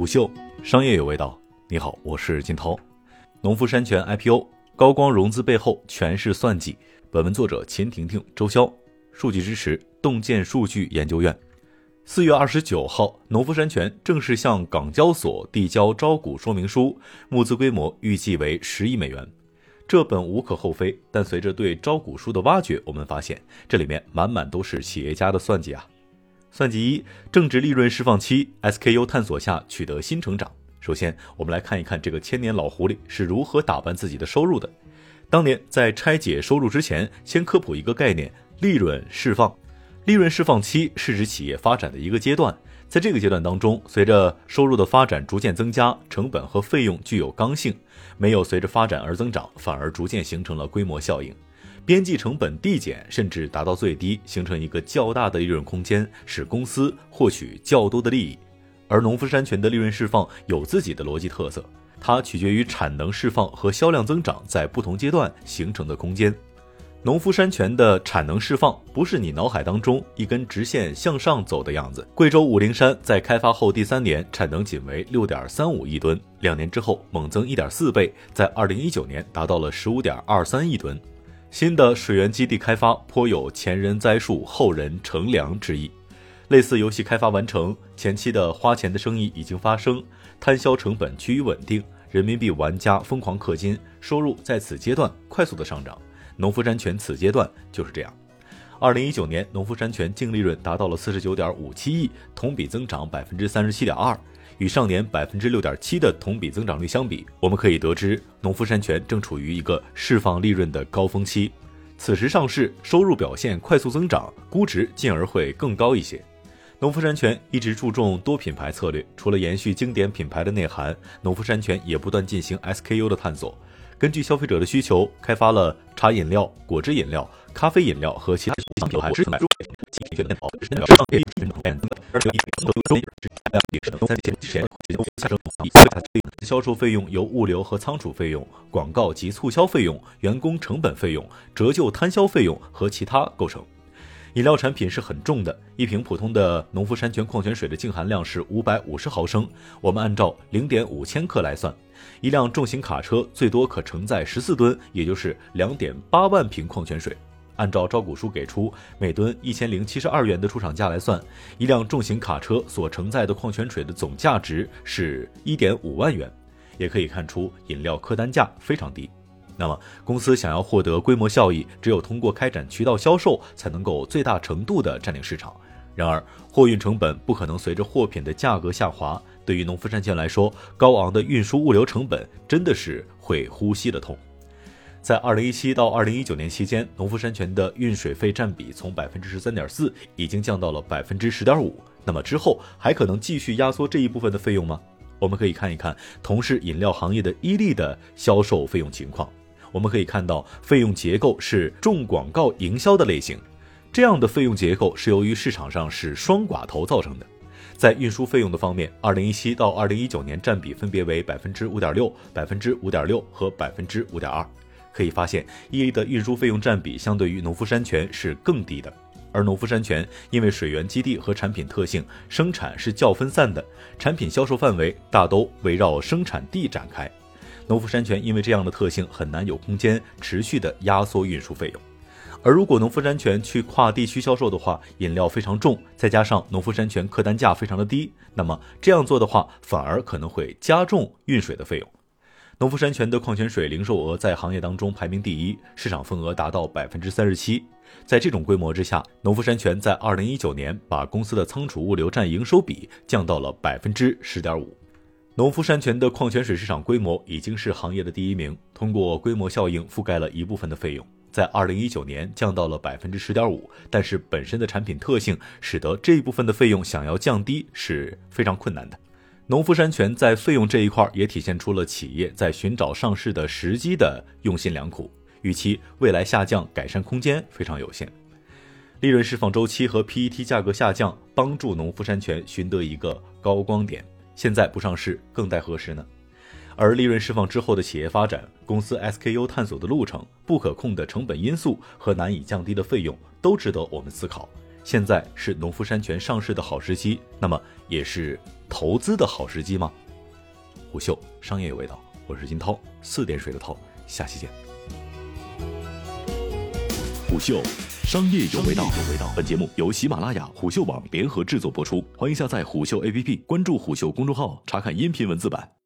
虎嗅商业有味道，你好，我是金涛。农夫山泉 IPO 高光融资背后全是算计。本文作者秦婷婷、周潇，数据支持洞见数据研究院。四月二十九号，农夫山泉正式向港交所递交招股说明书，募资规模预计为十亿美元。这本无可厚非，但随着对招股书的挖掘，我们发现这里面满满都是企业家的算计啊。算计一：正值利润释放期，SKU 探索下取得新成长。首先，我们来看一看这个千年老狐狸是如何打扮自己的收入的。当年在拆解收入之前，先科普一个概念：利润释放。利润释放期是指企业发展的一个阶段，在这个阶段当中，随着收入的发展逐渐增加，成本和费用具有刚性，没有随着发展而增长，反而逐渐形成了规模效应。边际成本递减，甚至达到最低，形成一个较大的利润空间，使公司获取较多的利益。而农夫山泉的利润释放有自己的逻辑特色，它取决于产能释放和销量增长在不同阶段形成的空间。农夫山泉的产能释放不是你脑海当中一根直线向上走的样子。贵州武陵山在开发后第三年产能仅为六点三五亿吨，两年之后猛增一点四倍，在二零一九年达到了十五点二三亿吨。新的水源基地开发颇有前人栽树，后人乘凉之意。类似游戏开发完成前期的花钱的生意已经发生，摊销成本趋于稳定，人民币玩家疯狂氪金，收入在此阶段快速的上涨。农夫山泉此阶段就是这样。二零一九年，农夫山泉净利润达到了四十九点五七亿，同比增长百分之三十七点二。与上年百分之六点七的同比增长率相比，我们可以得知，农夫山泉正处于一个释放利润的高峰期。此时上市，收入表现快速增长，估值进而会更高一些。农夫山泉一直注重多品牌策略，除了延续经典品牌的内涵，农夫山泉也不断进行 SKU 的探索。根据消费者的需求，开发了茶饮料、果汁饮料、咖啡饮料和其他品牌。销售费用由物流和仓储费用、广告及促销费用、员工成本费用、折旧摊销费用和其他构成。饮料产品是很重的，一瓶普通的农夫山泉矿泉水的净含量是五百五十毫升，我们按照零点五千克来算，一辆重型卡车最多可承载十四吨，也就是两点八万瓶矿泉水。按照招股书给出每吨一千零七十二元的出厂价来算，一辆重型卡车所承载的矿泉水的总价值是一点五万元，也可以看出饮料客单价非常低。那么，公司想要获得规模效益，只有通过开展渠道销售才能够最大程度的占领市场。然而，货运成本不可能随着货品的价格下滑，对于农夫山泉来说，高昂的运输物流成本真的是会呼吸的痛。在二零一七到二零一九年期间，农夫山泉的运水费占比从百分之十三点四已经降到了百分之十点五。那么之后还可能继续压缩这一部分的费用吗？我们可以看一看同是饮料行业的伊利的销售费用情况。我们可以看到，费用结构是重广告营销的类型。这样的费用结构是由于市场上是双寡头造成的。在运输费用的方面，二零一七到二零一九年占比分别为百分之五点六、百分之五点六和百分之五点二。可以发现，伊利的运输费用占比相对于农夫山泉是更低的，而农夫山泉因为水源基地和产品特性，生产是较分散的，产品销售范围大都围绕生产地展开。农夫山泉因为这样的特性，很难有空间持续的压缩运输费用。而如果农夫山泉去跨地区销售的话，饮料非常重，再加上农夫山泉客单价非常的低，那么这样做的话，反而可能会加重运水的费用。农夫山泉的矿泉水零售额在行业当中排名第一，市场份额达到百分之三十七。在这种规模之下，农夫山泉在二零一九年把公司的仓储物流占营收比降到了百分之十点五。农夫山泉的矿泉水市场规模已经是行业的第一名，通过规模效应覆盖了一部分的费用，在二零一九年降到了百分之十点五。但是本身的产品特性使得这一部分的费用想要降低是非常困难的。农夫山泉在费用这一块也体现出了企业在寻找上市的时机的用心良苦，预期未来下降改善空间非常有限。利润释放周期和 PET 价格下降，帮助农夫山泉寻得一个高光点。现在不上市更待何时呢？而利润释放之后的企业发展，公司 SKU 探索的路程、不可控的成本因素和难以降低的费用，都值得我们思考。现在是农夫山泉上市的好时机，那么也是。投资的好时机吗？虎嗅商业有味道，我是金涛，四点水的涛，下期见。虎嗅，商业有味道。本节目由喜马拉雅、虎嗅网联合制作播出，欢迎下载虎嗅 APP，关注虎嗅公众号，查看音频文字版。